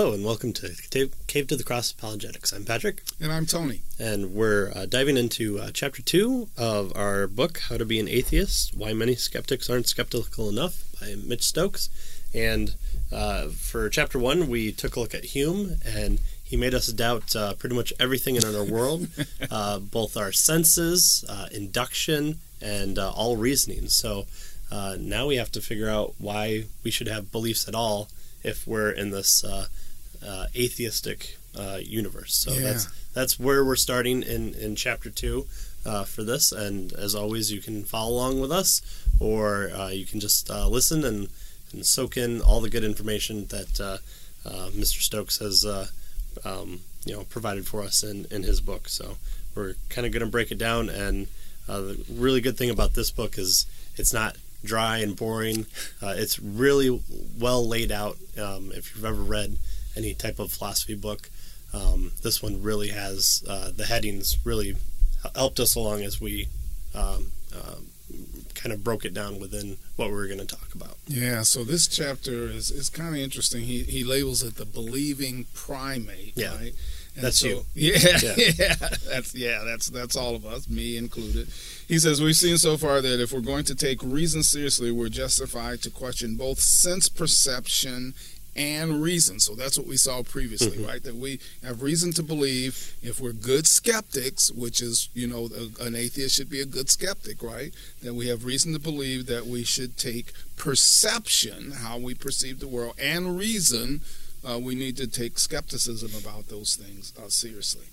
Hello and welcome to Cave to the Cross Apologetics. I'm Patrick. And I'm Tony. And we're uh, diving into uh, chapter two of our book, How to Be an Atheist Why Many Skeptics Aren't Skeptical Enough by Mitch Stokes. And uh, for chapter one, we took a look at Hume and he made us doubt uh, pretty much everything in our world, uh, both our senses, uh, induction, and all reasoning. So now we have to figure out why we should have beliefs at all if we're in this uh, uh, atheistic uh, universe. So yeah. that's that's where we're starting in in chapter two uh, for this. And as always, you can follow along with us, or uh, you can just uh, listen and, and soak in all the good information that Mr. Stokes has. Um, you know, provided for us in, in his book. So we're kind of going to break it down. And the really good thing about this book is it's not dry and boring. Uh, it's really well laid out. Um, if you've ever read any type of philosophy book, um, this one really has uh, the headings really helped us along as we um, uh, kind of broke it down within what we were going to talk about. Yeah, so this chapter is, is kind of interesting. He, he labels it the believing primate, yeah. right? And that's so, you. Yeah, yeah, yeah, that's yeah, that's that's all of us, me included. He says we've seen so far that if we're going to take reason seriously, we're justified to question both sense perception and reason. So that's what we saw previously, mm-hmm. right? That we have reason to believe if we're good skeptics, which is, you know, an atheist should be a good skeptic, right? That we have reason to believe that we should take perception, how we perceive the world, and reason uh, we need to take skepticism about those things uh, seriously.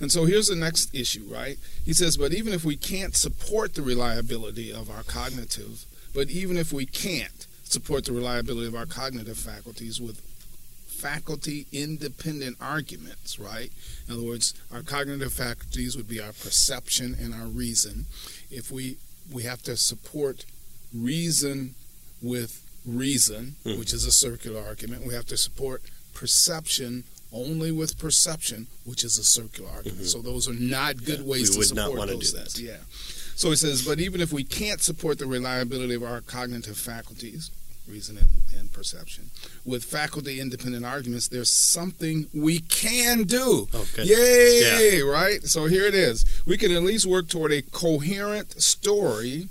And so here's the next issue, right? He says, but even if we can't support the reliability of our cognitive, but even if we can't support the reliability of our cognitive faculties with faculty independent arguments, right? In other words, our cognitive faculties would be our perception and our reason. If we we have to support reason with reason, mm. which is a circular argument. We have to support perception only with perception, which is a circular argument. Mm-hmm. So those are not good yeah, ways to support those things. Yeah. So he says, but even if we can't support the reliability of our cognitive faculties, reason and, and perception, with faculty independent arguments, there's something we can do. Okay. Yay! Yeah. Right? So here it is. We can at least work toward a coherent story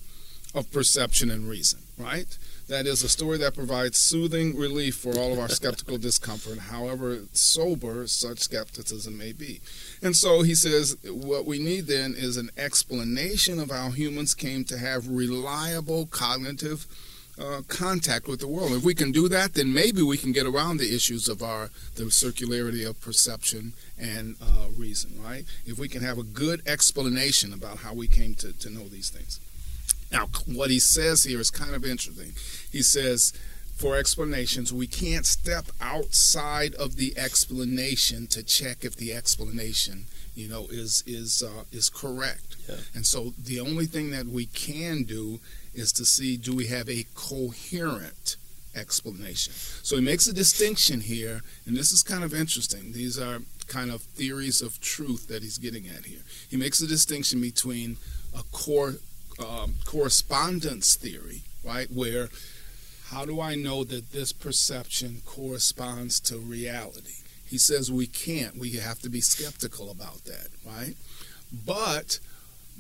of perception and reason, right? That is a story that provides soothing relief for all of our skeptical discomfort, however sober such skepticism may be. And so he says, what we need then is an explanation of how humans came to have reliable cognitive uh, contact with the world. If we can do that, then maybe we can get around the issues of our the circularity of perception and uh, reason, right? If we can have a good explanation about how we came to, to know these things. Now, what he says here is kind of interesting. He says, for explanations, we can't step outside of the explanation to check if the explanation, you know, is is uh, is correct. Yeah. And so the only thing that we can do is to see do we have a coherent explanation. So he makes a distinction here, and this is kind of interesting. These are kind of theories of truth that he's getting at here. He makes a distinction between a core um, correspondence theory, right? Where how do I know that this perception corresponds to reality? He says we can't. We have to be skeptical about that, right? But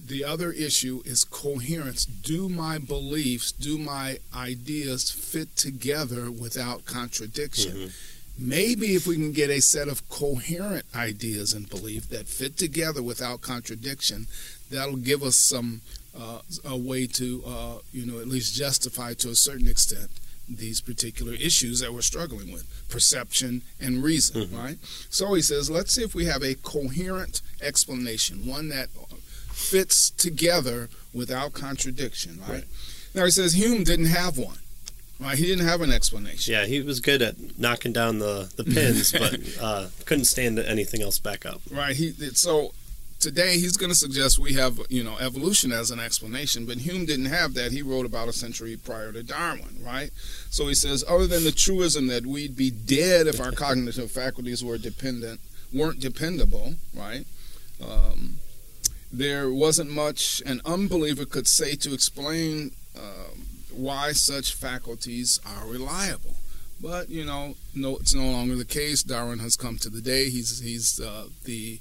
the other issue is coherence. Do my beliefs, do my ideas fit together without contradiction? Mm-hmm. Maybe if we can get a set of coherent ideas and belief that fit together without contradiction, that'll give us some uh, a way to, uh, you know, at least justify to a certain extent these particular issues that we're struggling with perception and reason, mm-hmm. right? So he says, let's see if we have a coherent explanation, one that fits together without contradiction, right? right. Now he says Hume didn't have one. Right, he didn't have an explanation. Yeah, he was good at knocking down the, the pins, but uh, couldn't stand anything else back up. Right. He so today he's going to suggest we have you know evolution as an explanation but hume didn't have that he wrote about a century prior to darwin right so he says other than the truism that we'd be dead if our cognitive faculties were dependent weren't dependable right um, there wasn't much an unbeliever could say to explain uh, why such faculties are reliable But you know, no, it's no longer the case. Darwin has come to the day. He's he's uh, the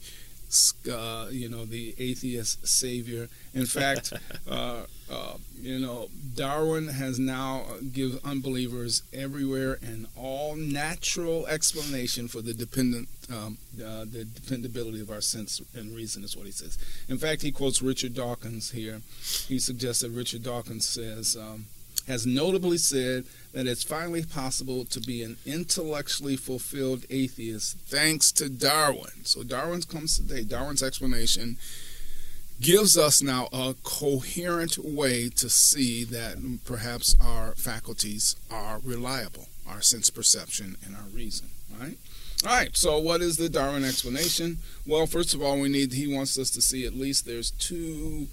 uh, you know the atheist savior. In fact, uh, uh, you know Darwin has now give unbelievers everywhere an all natural explanation for the dependent um, uh, the dependability of our sense and reason is what he says. In fact, he quotes Richard Dawkins here. He suggests that Richard Dawkins says. Um, has notably said that it's finally possible to be an intellectually fulfilled atheist thanks to Darwin. So Darwin's comes today. Darwin's explanation gives us now a coherent way to see that perhaps our faculties are reliable, our sense perception and our reason, right? All right, so what is the Darwin explanation? Well, first of all, we need he wants us to see at least there's two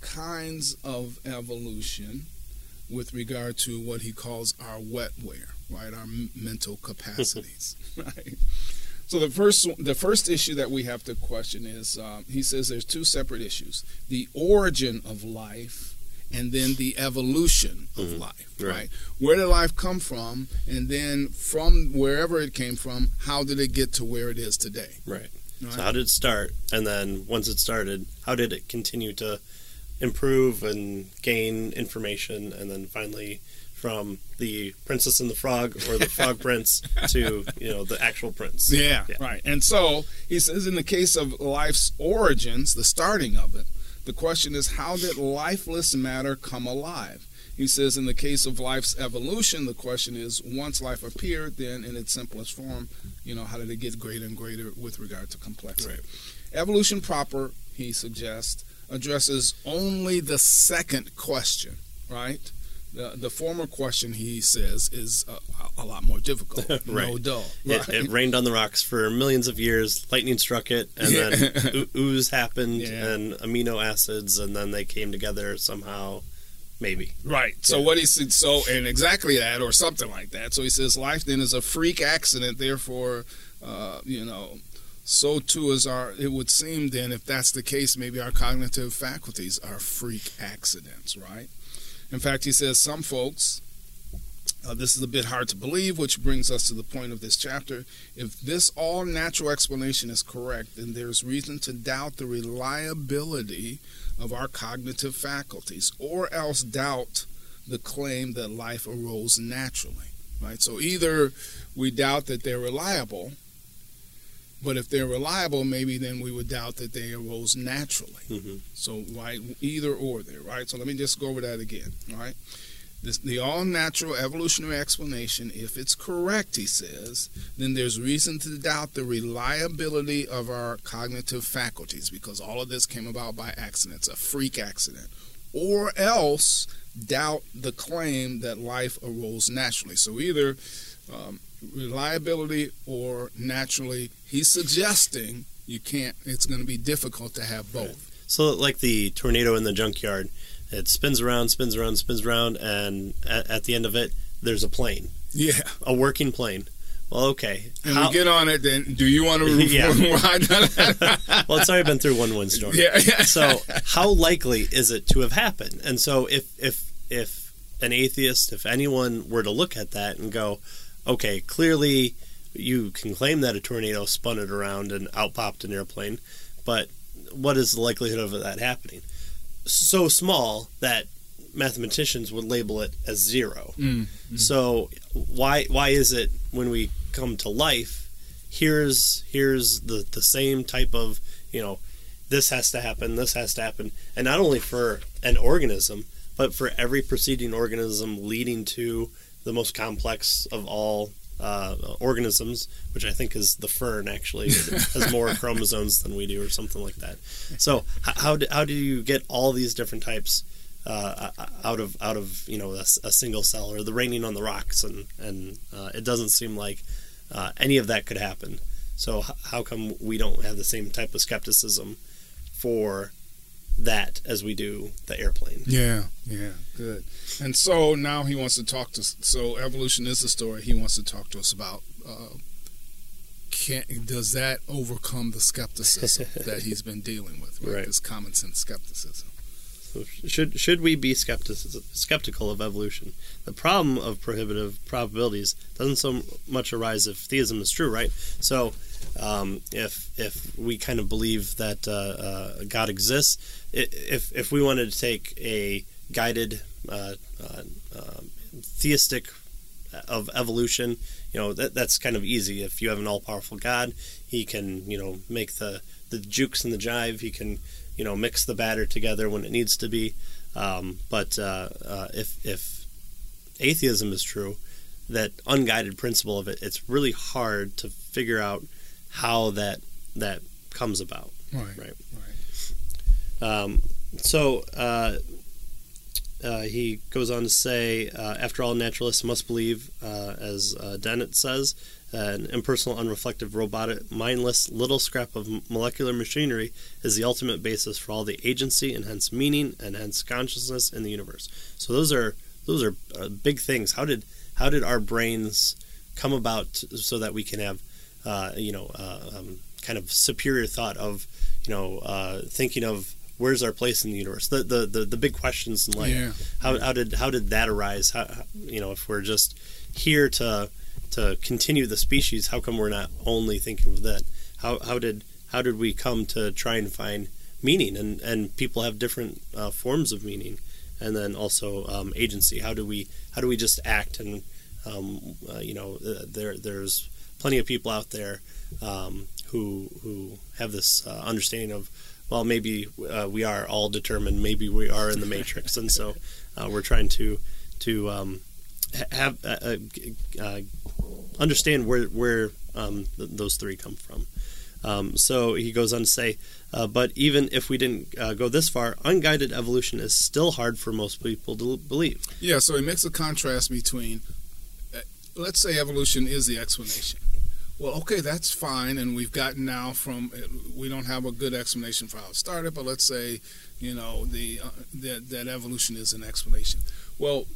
kinds of evolution with regard to what he calls our wetware, right? Our m- mental capacities, right? So the first the first issue that we have to question is uh, he says there's two separate issues: the origin of life and then the evolution of mm-hmm. life. Right. right. Where did life come from, and then from wherever it came from, how did it get to where it is today? Right. right. So how did it start, and then once it started, how did it continue to improve and gain information, and then finally from the Princess and the Frog or the Frog Prince to you know the actual prince. Yeah, yeah, right. And so he says, in the case of life's origins, the starting of it, the question is, how did lifeless matter come alive? He says, in the case of life's evolution, the question is, once life appeared, then in its simplest form, you know, how did it get greater and greater with regard to complexity? Right. Evolution proper, he suggests, addresses only the second question, right? The, the former question, he says, is a, a lot more difficult. right. No duh. Right? It, it, rained on the rocks for millions of years. Lightning struck it, and yeah. then ooze happened, yeah. and amino acids, and then they came together somehow. Maybe. Right. So yeah. what he said, so and exactly that, or something like that. So he says life then is a freak accident. Therefore, uh, you know, so too is our it would seem then if that's the case maybe our cognitive faculties are freak accidents right? In fact he says some folks uh, this is a bit hard to believe which brings us to the point of this chapter. If this all natural explanation is correct then there's reason to doubt the reliability of our cognitive faculties or else doubt the claim that life arose naturally right? So either we doubt that they're reliable but if they're reliable, maybe then we would doubt that they arose naturally. Mm-hmm. So, right, either or there, right? So let me just go over that again, all right? This, the all natural evolutionary explanation, if it's correct, he says, then there's reason to doubt the reliability of our cognitive faculties because all of this came about by accident. It's a freak accident. Or else doubt the claim that life arose naturally. So either um, reliability or naturally. He's suggesting you can't. It's going to be difficult to have both. Right. So, like the tornado in the junkyard, it spins around, spins around, spins around, and at, at the end of it, there's a plane. Yeah, a working plane. Well, okay. And How, we get on it. Then, do you want to yeah. well, it's already been through one windstorm. Yeah, yeah. so, how likely is it to have happened? And so, if if if an atheist, if anyone were to look at that and go, okay, clearly you can claim that a tornado spun it around and out popped an airplane, but what is the likelihood of that happening? So small that mathematicians would label it as 0 mm-hmm. So why why is it when we come to life, here's here's the the same type of you know this has to happen, this has to happen, and not only for an organism, but for every preceding organism leading to the most complex of all uh, organisms, which I think is the fern. Actually, has more chromosomes than we do, or something like that. So, how do, how do you get all these different types uh, out of out of you know a, a, single cell, or the raining on the rocks, and and uh, it doesn't seem like uh, any of that could happen. So, how come we don't have the same type of skepticism for that as we do the airplane. Yeah, yeah, good. And so now he wants to talk to. So evolution is the story. He wants to talk to us about. Uh, can does that overcome the skepticism that he's been dealing with? Right? right. This common sense skepticism. Should should we be skeptic, skeptical of evolution? The problem of prohibitive probabilities doesn't so much arise if theism is true, right? So, um, if if we kind of believe that uh, uh, God exists, if if we wanted to take a guided uh, uh um, theistic of evolution, you know that that's kind of easy. If you have an all powerful God, He can you know make the the jukes and the jive. He can you know mix the batter together when it needs to be. Um, but uh, uh, if if atheism is true, that unguided principle of it, it's really hard to figure out how that that comes about. Right. Right. Right. Um, so uh, uh, he goes on to say, uh, after all, naturalists must believe, uh, as uh, Dennett says, an impersonal, unreflective, robotic, mindless little scrap of molecular machinery is the ultimate basis for all the agency and hence meaning and hence consciousness in the universe. So those are those are uh, big things. How did how did our brains come about so that we can have uh, you know um, kind of superior thought of you know thinking of where's our place in the universe the the the, the big questions in life yeah. how, how did how did that arise how, you know if we're just here to to continue the species, how come we're not only thinking of that? How how did how did we come to try and find meaning? And and people have different uh, forms of meaning, and then also um, agency. How do we how do we just act? And um, uh, you know, uh, there there's plenty of people out there um, who who have this uh, understanding of well, maybe uh, we are all determined. Maybe we are in the matrix, and so uh, we're trying to to um, have uh, uh, understand where where um, th- those three come from. Um, so he goes on to say, uh, but even if we didn't uh, go this far, unguided evolution is still hard for most people to believe. Yeah, so he makes a contrast between, uh, let's say evolution is the explanation. Well, okay, that's fine, and we've gotten now from uh, we don't have a good explanation for how it started, but let's say, you know, the uh, that, that evolution is an explanation. Well,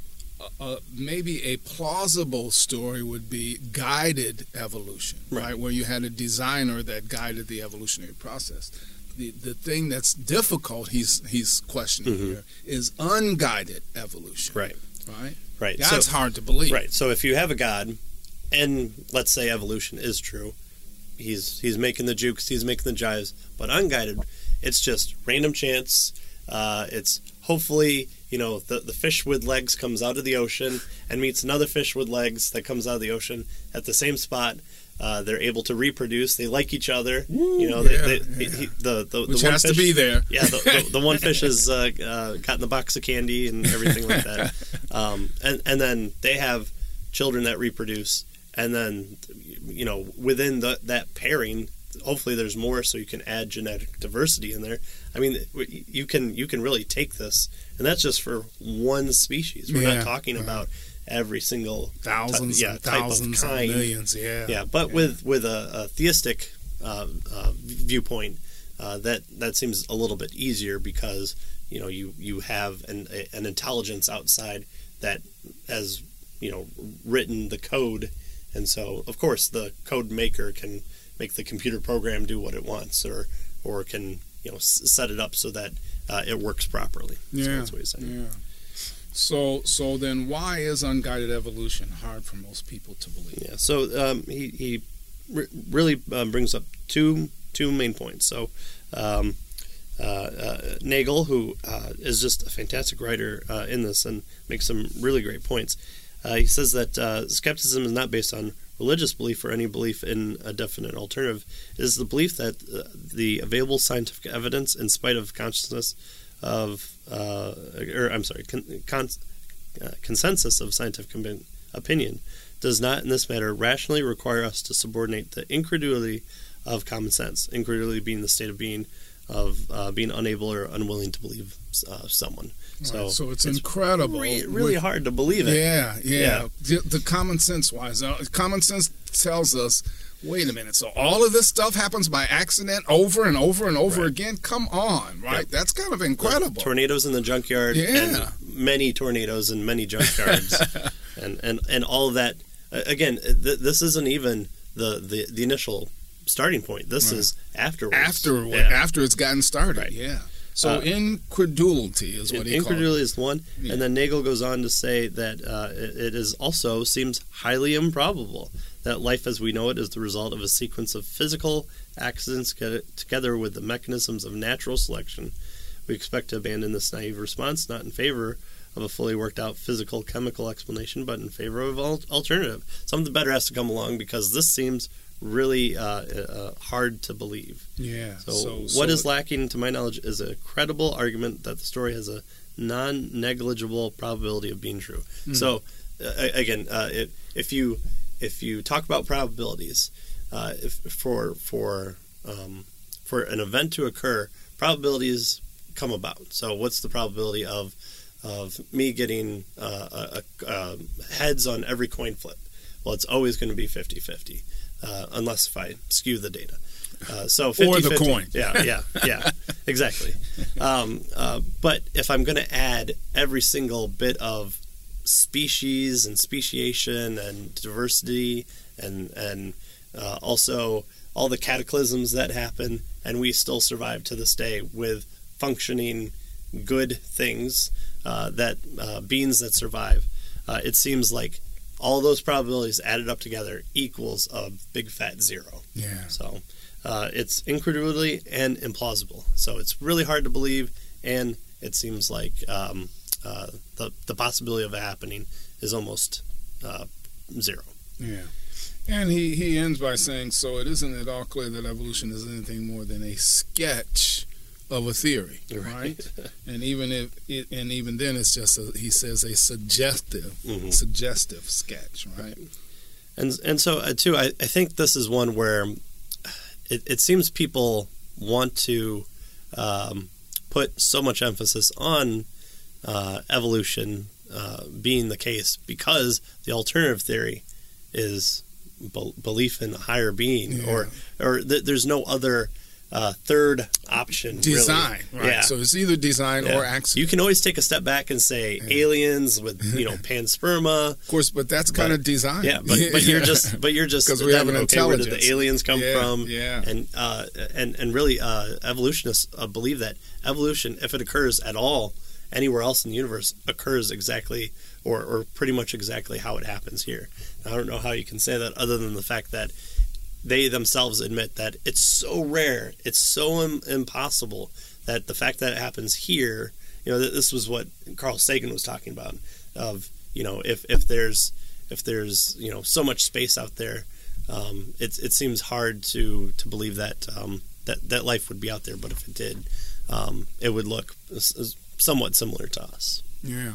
uh, maybe a plausible story would be guided evolution, right. right. Where you had a designer that guided the evolutionary process. The, the thing that's difficult, he's he's questioning mm-hmm. here, is unguided evolution. Right. Right. Right. That's so, hard to believe. Right. So if you have a God, and let's say evolution is true, he's he's making the jukes, he's making the jives, but unguided, it's just random chance. Uh, it's hopefully you know the, the fish with legs comes out of the ocean and meets another fish with legs that comes out of the ocean at the same spot uh, they're able to reproduce. They like each other. you know, yeah, they, they, yeah. He, the the, Which the one has fish, to be there. Yeah, the, the, the one fish has uh, uh, gotten the box of candy and everything like that. Um, and and then they have children that reproduce, and then you know within the, that pairing, hopefully there's more, so you can add genetic diversity in there. I mean, you can you can really take this, and that's just for one species. We're yeah, not talking right. about every single thousands, yeah, thousands, of kind. millions, yeah, yeah. But yeah. with with a, a theistic uh, uh, viewpoint, uh, that that seems a little bit easier because you know you you have an a, an intelligence outside that has you know written the code, and so of course the code maker can make the computer program do what it wants, or or can you know s- set it up so that uh, it works properly. Yeah, so that's what he's saying. Yeah. So, so then, why is unguided evolution hard for most people to believe? Yeah. So um, he he re- really um, brings up two two main points. So. Um, uh, uh, Nagel, who uh, is just a fantastic writer uh, in this and makes some really great points, uh, he says that uh, skepticism is not based on religious belief or any belief in a definite alternative. It is the belief that the available scientific evidence, in spite of consciousness, of, uh, or I'm sorry, con, con, uh, consensus of scientific opinion does not, in this matter, rationally require us to subordinate the incredulity of common sense. Incredulity being the state of being of uh, being unable or unwilling to believe uh, someone. So, right, so it's, it's incredible. Re- really hard to believe it. Yeah, yeah. yeah. The, the, common sense wise, uh, common sense tells us wait a minute. So all of this stuff happens by accident over and over and over right. again? Come on, right? Yep. That's kind of incredible. tornadoes in the junkyard yeah. many tornadoes in many junkyards and, and, and all of that. Again, th- this isn't even the, the, the initial starting point. This right. is afterwards. After yeah. after it's gotten started. Right. Yeah. So Uh, incredulity is what he called it. incredulity is one, Yeah. and then Nagel goes on to say that uh, it, is also seems highly improbable that life as we know it is the result of a sequence of physical accidents together with the mechanisms of natural selection. We expect to abandon this naive response, not in favor of a fully worked out physical chemical explanation, but in favor of al- alternative. Something better has to come along because this seems really uh, uh, hard to believe. Yeah. So, what is lacking, to my knowledge, is a credible argument that the story has a non-negligible probability of being true. Hmm. So, uh, again, uh, if, if you if you talk about probabilities, uh, if, for for um, for an event to occur, probabilities come about. So, what's the probability of of me getting uh, a heads on every coin flip? Well, it's always going to be 50-50, uh, unless if I skew the data. Uh, so 50 Or the coin. Yeah, yeah, yeah, exactly. Um, uh, but if I'm going to add every single bit of species and speciation and diversity and and uh, also all the cataclysms that happen, and we still survive to this day with functioning good things uh, that uh, beings that survive. Uh, it seems like all those probabilities added up together equals a big fat zero. Yeah. So uh, it's incredulity and implausible. So it's really hard to believe, and it seems like um, uh, the the possibility of it happening is almost uh, zero. Yeah. And he, he ends by saying, so it isn't at all clear that evolution is anything more than a sketch of a theory, right? and even if it, and even then, it's just a, he says a suggestive, Mhm. suggestive sketch, right? And and so uh, too, I, I think this is one where it, it seems people want to um, put so much emphasis on uh, evolution uh, being the case because the alternative theory is be- belief in a higher being, Yeah. or or th- there's no other uh, third option. really. Design, right? Yeah. So it's either design Yeah. or accident. You can always take a step back and say aliens with you know panspermia. of course, but that's kind of design. Yeah, but, but you're just but you're just 'Cause we have an okay, Where did the aliens come Yeah, from? yeah. and uh, and and really, uh, evolutionists uh, believe that evolution, if it occurs at all anywhere else in the universe, occurs exactly or or pretty much exactly how it happens here. I don't know how you can say that other than the fact that they themselves admit that it's so rare, it's so Im- impossible that the fact that it happens here, you know, th- this was what Carl Sagan was talking about of, you know, if if there's if there's, you know, so much space out there, um, it it seems hard to to believe that um, that that life would be out there, but if it did, um, it would look somewhat similar to us. Yeah.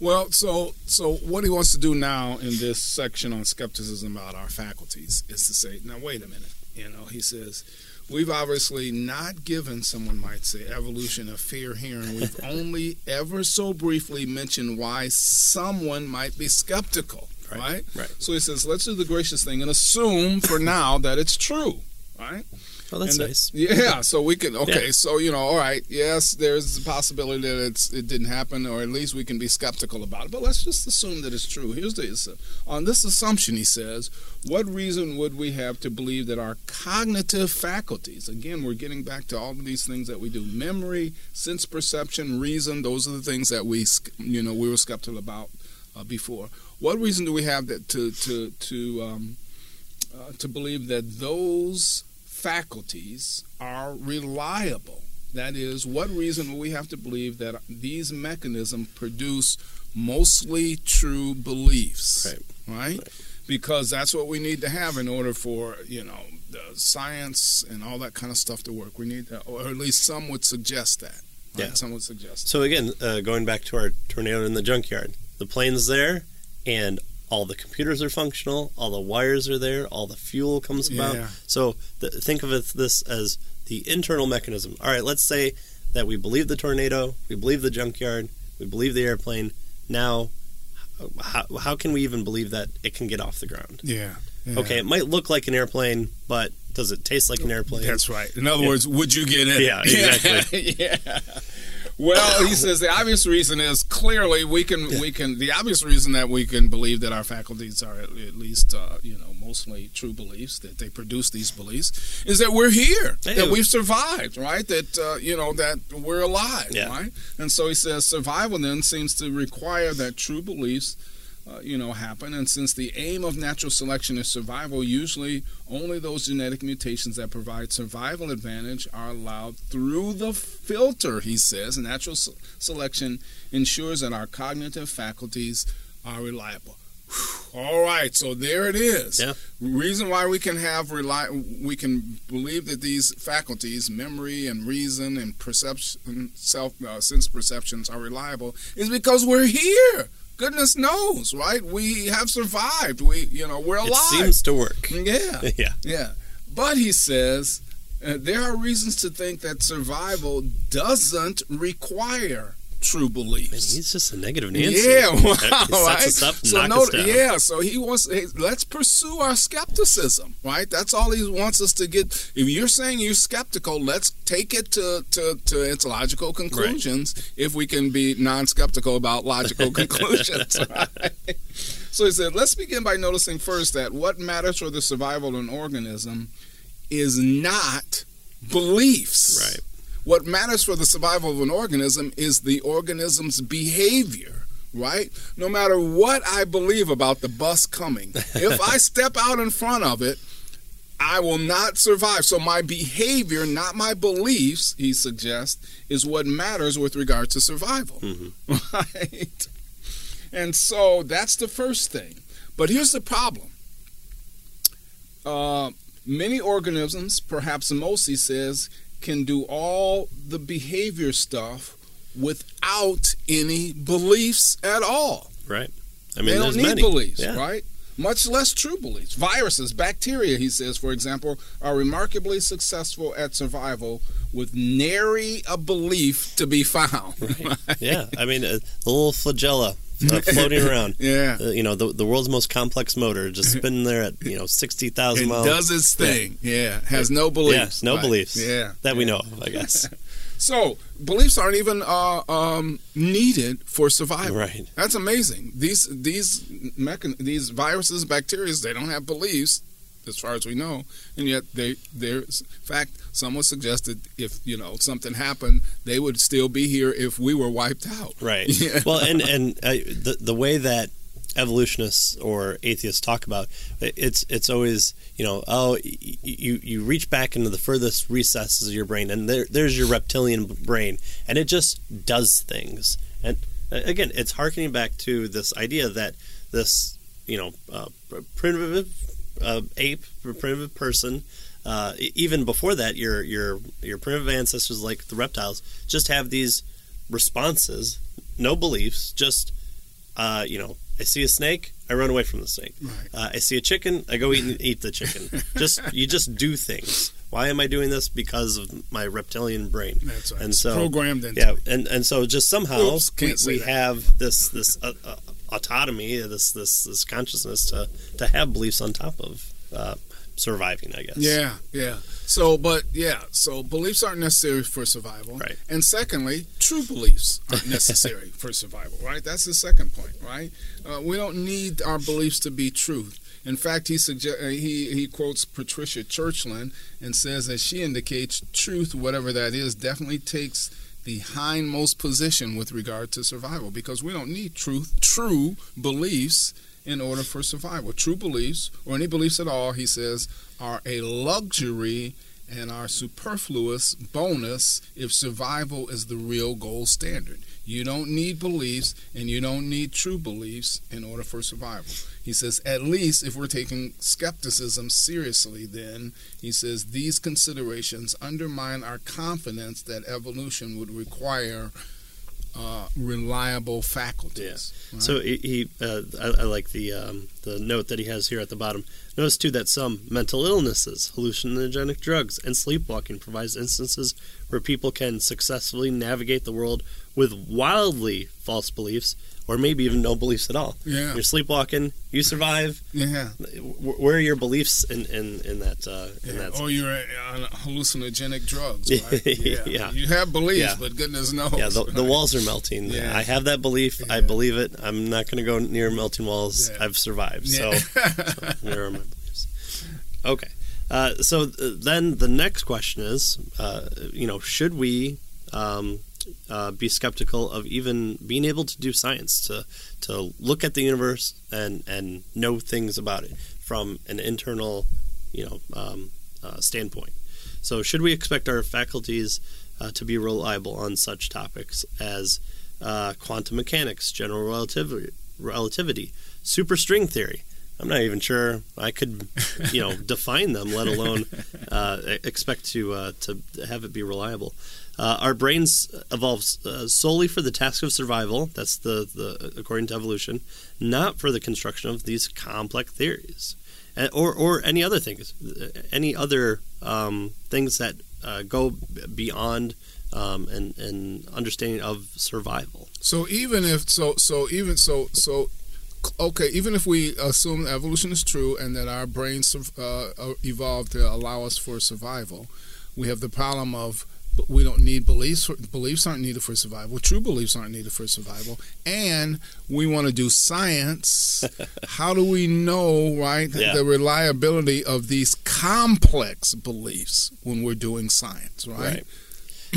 Well, so so what he wants to do now in this section on skepticism about our faculties is to say, now wait a minute. You know, he says, we've obviously not given someone might say evolution a fair hearing. We've only ever so briefly mentioned why someone might be skeptical. Right, Right. right. So he says, let's do the gracious thing and assume for now that it's true. Right. Well, that's And the- nice. yeah, so we can okay, Yeah. so you know, all right, yes, there's the possibility that it's it didn't happen, or at least we can be skeptical about it. But let's just assume that it's true. Here's the on this assumption, he says, what reason would we have to believe that our cognitive faculties? Again, we're getting back to all of these things that we do: memory, sense perception, reason. Those are the things that we, you know, we were skeptical about uh, before. What reason do we have that to to to um, uh, to believe that those faculties are reliable. That is, what reason will we have to believe that these mechanisms produce mostly true beliefs? Right. Right? Right. Because that's what we need to have in order for, you know, the science and all that kind of stuff to work. We need that, or at least some would suggest that. Right? Yeah. Some would suggest So again, uh, going back to our tornado in the junkyard, the plane's there, and all the computers are functional, all the wires are there, all the fuel comes about. Yeah. So th- think of it, this as the internal mechanism. All right, let's say that we believe the tornado, we believe the junkyard, we believe the airplane. Now, how, how can we even believe that it can get off the ground? Yeah. yeah. Okay, it might look like an airplane, but does it taste like an airplane? That's right. In other Yeah. words, would you get in? Yeah, exactly. yeah. Well, he says the obvious reason is clearly we can we can the obvious reason that we can believe that our faculties are at, at least uh, you know mostly true beliefs that they produce these beliefs is that we're here Hey. that we've survived right that uh, you know that we're alive Yeah. right and so he says survival then seems to require that true beliefs uh, you know, happen. And since the aim of natural selection is survival, usually only those genetic mutations that provide survival advantage are allowed through the filter, he says. Natural se- selection ensures that our cognitive faculties are reliable. Whew. All right, so there it is. Yeah. Reason why we can have rely, we can believe that these faculties, memory and reason and perception, self uh, sense perceptions are reliable, is because we're here. Goodness knows, right? We have survived. We, you know, we're alive. It seems to work. yeah, yeah. yeah. But he says uh, there are reasons to think that survival doesn't require true Man, beliefs. he's just a negative Nancy. Yeah, wow, right? us up so no, yeah, so he wants. Hey, let's pursue our skepticism, right? That's all he wants us to get. If you're saying you're skeptical, let's take it to to, to its logical conclusions. If we can be non-skeptical about logical conclusions, right? So he said, let's begin by noticing first that what matters for the survival of an organism is not beliefs. Right. What matters for the survival of an organism is the organism's behavior, right? No matter what I believe about the bus coming, if I step out in front of it, I will not survive. So my behavior, not my beliefs, he suggests, is what matters with regard to survival. Right? And so that's the first thing. But here's the problem. Uh, many organisms, perhaps most, he says, can do all the behavior stuff without any beliefs at all. Right. I mean, they don't need many. beliefs, Yeah. right? Much less true beliefs. Viruses, bacteria, he says, for example, are remarkably successful at survival with nary a belief to be found. Yeah. I mean, uh, the little flagella uh, floating around. Yeah. Uh, you know, the, the world's most complex motor just spinning there at, you know, 60,000 It miles. does its thing. Yeah. Has no beliefs. Yeah, no Right. beliefs. Yeah. That we know of, I guess. So beliefs aren't even uh, um, needed for survival. Right. That's amazing. These these mechan- these viruses, bacteria, they don't have beliefs, as far as we know, and yet they. In fact, someone suggested if you know something happened, they would still be here if we were wiped out. Right. Yeah. Well, and and uh, the the way that evolutionists or atheists talk about it's it's always you know oh you you reach back into the furthest recesses of your brain and there there's your reptilian brain and it just does things and uh, again it's harkening back to this idea that this you know uh, primitive uh, ape a primitive person uh, even before that your your your primitive ancestors like the reptiles just have these responses no beliefs just uh, you know i see a snake i run away from the snake. Right. uh, i see a chicken i go eat and eat the chicken. Just you just do things. Why am i doing this? Because of my reptilian brain. That's right. and so programmed into yeah and and so just somehow Oops, we, we have this this autonomy this this this consciousness to to have beliefs on top of uh, surviving i guess Yeah, yeah. So, but yeah, so beliefs aren't necessary for survival. Right. And secondly, true beliefs aren't necessary for survival, right? That's the second point, right? Uh, we don't need our beliefs to be truth. In fact, he suggest, uh, he he quotes Patricia Churchland and says that she indicates truth, whatever that is, definitely takes the hindmost position with regard to survival because we don't need truth, true beliefs in order for survival. True beliefs, or any beliefs at all, he says, are a luxury and are superfluous bonus if survival is the real gold standard. You don't need beliefs and you don't need true beliefs in order for survival. He says, at least if we're taking skepticism seriously, then he says these considerations undermine our confidence that evolution would require uh, reliable faculties. right? So he, he uh, I, I like the um, the note that he has here at the bottom. Notice too that some mental illnesses, hallucinogenic drugs, and sleepwalking provides instances where people can successfully navigate the world with wildly false beliefs, or maybe even no beliefs at all. Yeah. You're sleepwalking, you survive. Yeah. Where are your beliefs in in, in that? Uh, in Yeah. that Or you're on hallucinogenic drugs, right? Yeah. You have beliefs, Yeah. but goodness knows. yeah, the, the walls are melting. Yeah. I have that belief. I believe it. I'm not going to go near melting walls. Yeah. I've survived. Yeah. So there are my beliefs. Okay. Uh, so th- then the next question is, uh, you know, should we um, uh, be skeptical of even being able to do science to to look at the universe and and know things about it from an internal, you know, um, uh, standpoint? So should we expect our faculties uh, to be reliable on such topics as uh, quantum mechanics, general relativity, relativity, superstring theory? I'm not even sure I could, you know, define them, let alone uh, expect to uh, to have it be reliable. Uh, our brains evolve uh, solely for the task of survival. That's the, the according to evolution, not for the construction of these complex theories, Uh, or or any other things, uh, any other um, things that uh, go beyond um, and and understanding of survival. So even if so so even so so okay even if we assume evolution is true and that our brains uh, uh, evolved to allow us for survival, we have the problem of we don't need beliefs. Beliefs aren't needed for survival. True beliefs aren't needed for survival. And we want to do science. How do we know, right, Yeah. the reliability of these complex beliefs when we're doing science, right?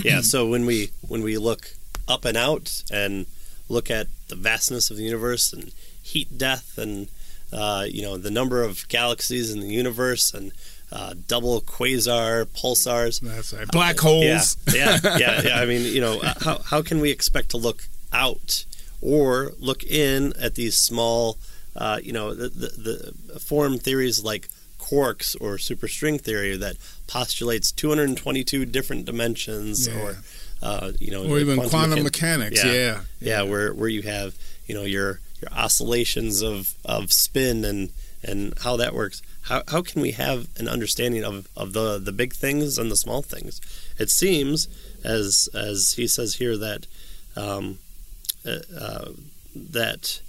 yeah. So when we when we look up and out and look at the vastness of the universe and heat death and uh, you know the number of galaxies in the universe and uh, double quasar pulsars. That's right. Black holes. Yeah, yeah, yeah, yeah. I mean, you know, uh, how how can we expect to look out or look in at these small, uh, you know, the, the, the form theories like quarks or superstring theory that postulates 222 different dimensions Yeah. or uh, you know or even quantum, mechan- mechanics. Yeah. Yeah. yeah, where where you have you know your your oscillations of of spin and and how that works. How how can we have an understanding of of the the big things and the small things? It seems as as he says here that um, uh, uh, that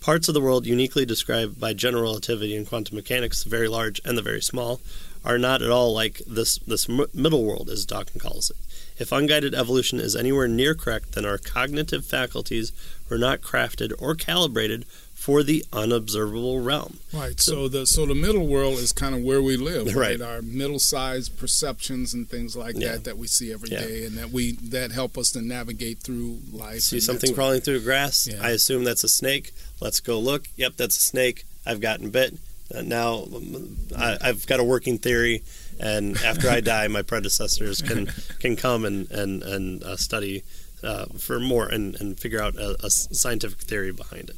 parts of the world uniquely described by general relativity and quantum mechanics, the very large and the very small, are not at all like this this middle world, as Dawkins calls it. If unguided evolution is anywhere near correct, then our cognitive faculties were not crafted or calibrated for the unobservable realm. Right. So the so the middle world is kind of where we live, Right. right? Our middle-sized perceptions and things like Yeah. that that we see every day, Yeah. and that we that help us to navigate through life. See something crawling through grass. Yeah. I assume that's a snake. Let's go look. Yep, that's a snake. I've gotten bit. Uh, now um, I, I've got a working theory, and after I die, my predecessors can can come and and and uh, study uh, for more and and figure out a, a scientific theory behind it.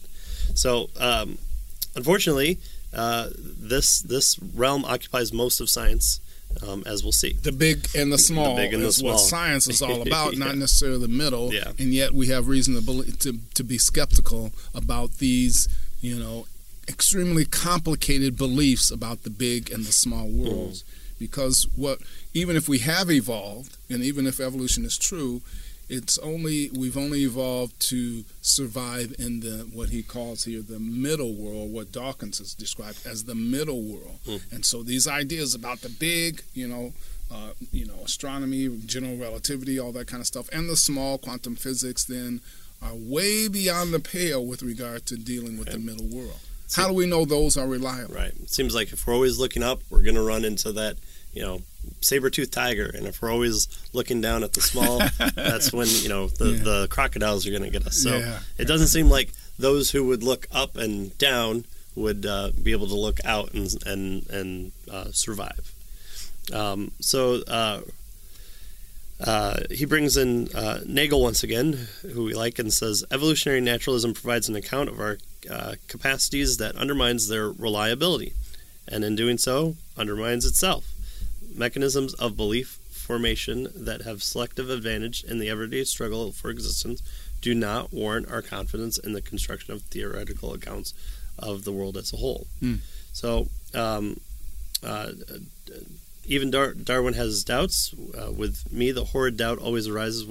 So, um, unfortunately, uh, this this realm occupies most of science, um, as we'll see. The big and the small big and the is what science is all about, Yeah. not necessarily the middle. Yeah. And yet we have reason to believe, to to be skeptical about these, you know, extremely complicated beliefs about the big and the small worlds. Because what even if we have evolved, and even if evolution is true, it's only we've only evolved to survive in the what he calls here the middle world, what Dawkins has described as the middle world. Hmm. And so these ideas about the big, you know, uh, you know, astronomy, general relativity, all that kind of stuff, and the small quantum physics, then are way beyond the pale with regard to dealing with the middle world. How do we know those are reliable? Right. It seems like if we're always looking up, we're going to run into that, you know, saber-toothed tiger, and if we're always looking down at the small, that's when you know the Yeah. the crocodiles are going to get us. So Yeah. it doesn't seem like those who would look up and down would uh, be able to look out and and and uh, survive. Um, so. Uh, uh, he brings in uh, Nagel once again, who we like, and says evolutionary naturalism provides an account of our uh, capacities that undermines their reliability, and in doing so, undermines itself. Mechanisms of belief formation that have selective advantage in the everyday struggle for existence do not warrant our confidence in the construction of theoretical accounts of the world as a whole. Hmm. So, um, uh, even Dar- Darwin has his doubts. Uh, with me, the horrid doubt always arises: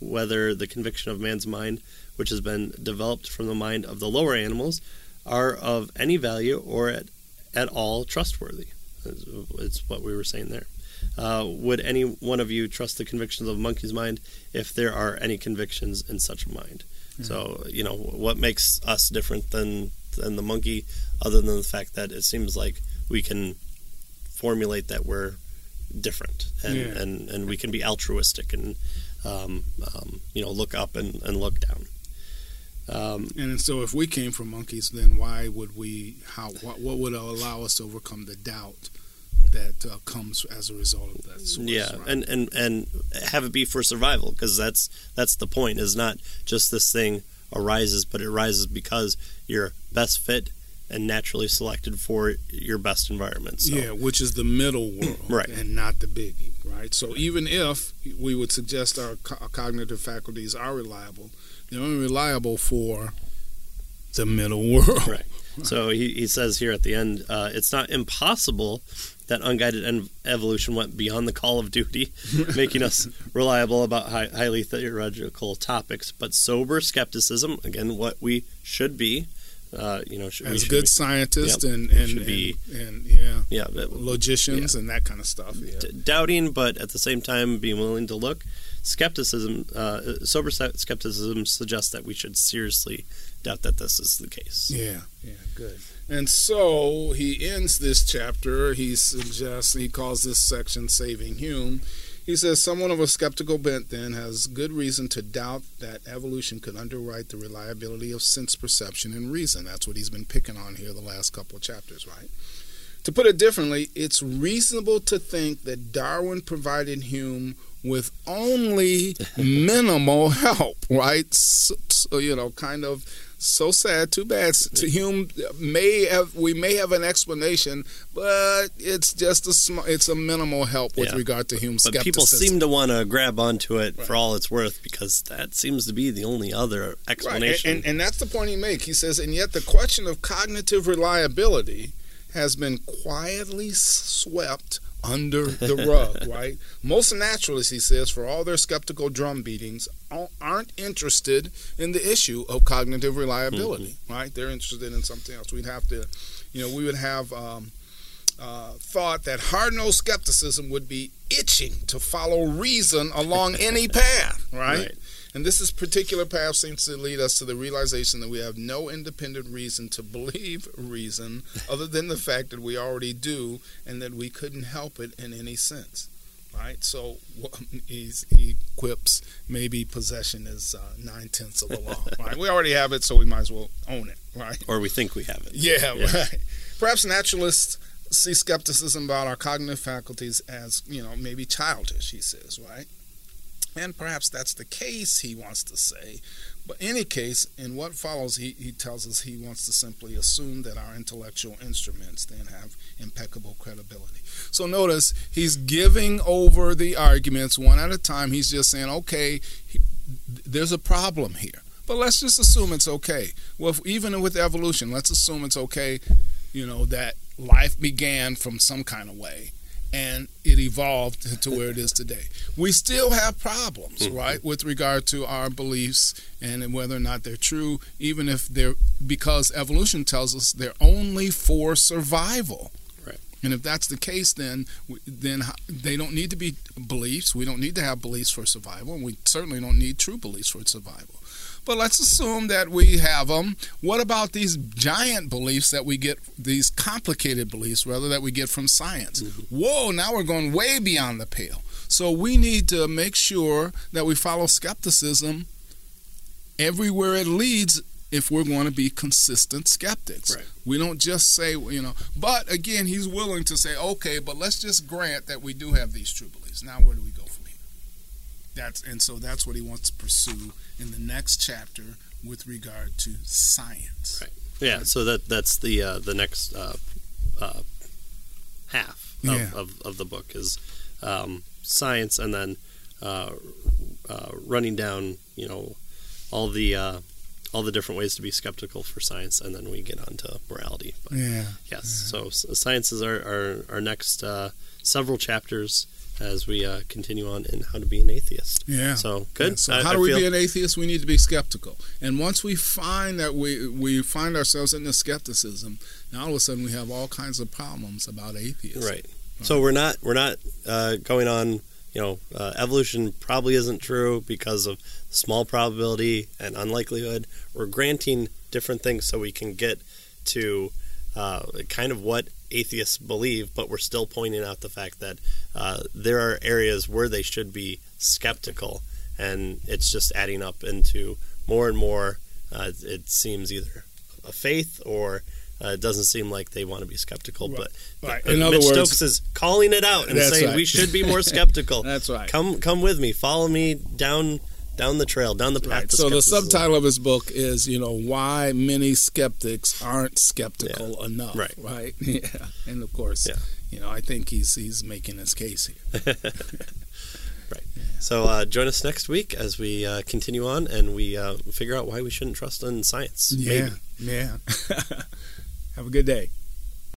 whether the conviction of man's mind, which has been developed from the mind of the lower animals, are of any value or at, at all trustworthy. It's what we were saying there. Uh, would any one of you trust the convictions of a monkey's mind if there are any convictions in such a mind? Mm-hmm. So, you know, what makes us different than than the monkey, other than the fact that it seems like we can formulate that we're different and, yeah. and, and we can be altruistic and um, um, you know look up and, and look down. Um, and so, if we came from monkeys, then why would we? How? What, what would allow us to overcome the doubt that uh, comes as a result of that source? Yeah, right? and and and have it be for survival because that's that's the point. Is not just this thing arises, but it arises because you're best fit and naturally selected for your best environment. So. Yeah, which is the middle world, right, and not the biggie, right? So even if we would suggest our co- cognitive faculties are reliable, they're only reliable for the middle world. Right. So he, he says here at the end, uh, it's not impossible that unguided en- evolution went beyond the call of duty, making us reliable about high, highly theoretical topics, but sober skepticism, again, what we should be. Uh, you know, should, as good be, scientists yep, and and, and, be, and, yeah, yeah, logicians yeah. and that kind of stuff. Yeah. D- doubting, but at the same time being willing to look. Skepticism, uh, sober skepticism suggests that we should seriously doubt that this is the case. Yeah, yeah, good. And so he ends this chapter. He suggests, he calls this section Saving Hume. He says, Someone of a skeptical bent then has good reason to doubt that evolution could underwrite the reliability of sense perception and reason. That's what he's been picking on here the last couple of chapters, right? To put it differently, it's reasonable to think that Darwin provided Hume with only minimal help, right? So, so, you know, kind of so sad, too bad. To Hume, may have we may have an explanation, but it's just a sm- it's a minimal help with yeah. regard to Hume's but people seem to want to grab onto it right. for all it's worth because that seems to be the only other explanation. Right. And, and, and that's the point he makes. He says, and yet the question of cognitive reliability has been quietly swept under the rug, right? Most naturalists, he says, for all their skeptical drum beatings, aren't interested in the issue of cognitive reliability, mm-hmm. right? They're interested in something else. We'd have to, you know, we would have um, uh, thought that hard nosed skepticism would be itching to follow reason along any path, right? right. And this is particular path seems to lead us to the realization that we have no independent reason to believe reason other than the fact that we already do and that we couldn't help it in any sense. Right? So he quips maybe possession is uh, nine tenths of the law. Right? We already have it, so we might as well own it. Right? Or we think we have it. Yeah, yeah. right. Perhaps naturalists see skepticism about our cognitive faculties as, you know, maybe childish, he says, right? And perhaps that's the case, he wants to say. But in any case, in what follows, he, he tells us he wants to simply assume that our intellectual instruments then have impeccable credibility. So notice he's giving over the arguments one at a time. He's just saying, okay, he, there's a problem here. But let's just assume it's okay. Well, if, even with evolution, let's assume it's okay, you know, that life began from some kind of way and it evolved to where it is today. We still have problems, mm-hmm. right, with regard to our beliefs and whether or not they're true, even if they're because evolution tells us they're only for survival. Right. And if that's the case, then then they don't need to be beliefs. We don't need to have beliefs for survival, and we certainly don't need true beliefs for survival. But let's assume that we have them. What about these giant beliefs that we get, these complicated beliefs, rather, that we get from science? Mm-hmm. Whoa, now we're going way beyond the pale. So we need to make sure that we follow skepticism everywhere it leads if we're going to be consistent skeptics. Right. We don't just say, you know, but again, he's willing to say, okay, but let's just grant that we do have these true beliefs. Now, where do we go? That's and so that's what he wants to pursue in the next chapter with regard to science. Right. Yeah. Right? So that that's the uh, the next uh, uh, half of, yeah. of, of, the book is um, science, and then uh, uh, running down you know all the uh, all the different ways to be skeptical for science, and then we get on to morality. But Yeah. yes, so s- science is our our, our next uh, several chapters as we uh, continue on in how to be an atheist. Yeah. So good. Yeah, So I- how I do we feel- be an atheist? We need to be skeptical. And once we find that we we find ourselves in the skepticism, now all of a sudden we have all kinds of problems about atheists. Right. So we're not we're not uh, going on. You know, uh, evolution probably isn't true because of small probability and unlikelihood. We're granting different things so we can get to uh, kind of what atheists believe, but we're still pointing out the fact that uh, there are areas where they should be skeptical, and it's just adding up into more and more. Uh, it seems either a faith or uh, it doesn't seem like they want to be skeptical. Right. But Right. but In other Mitch words- Stokes is calling it out and saying right. we should be more skeptical. That's right. Come come with me. Follow me down down the trail, down the path. Right. So the subtitle of his book is, you know, why many skeptics aren't skeptical enough. Right. Right. Yeah. And of course, Yeah. you know, I think he's he's making his case here. Right. So uh, join us next week as we uh, continue on and we uh, figure out why we shouldn't trust in science. Yeah. Maybe. Yeah. Have a good day.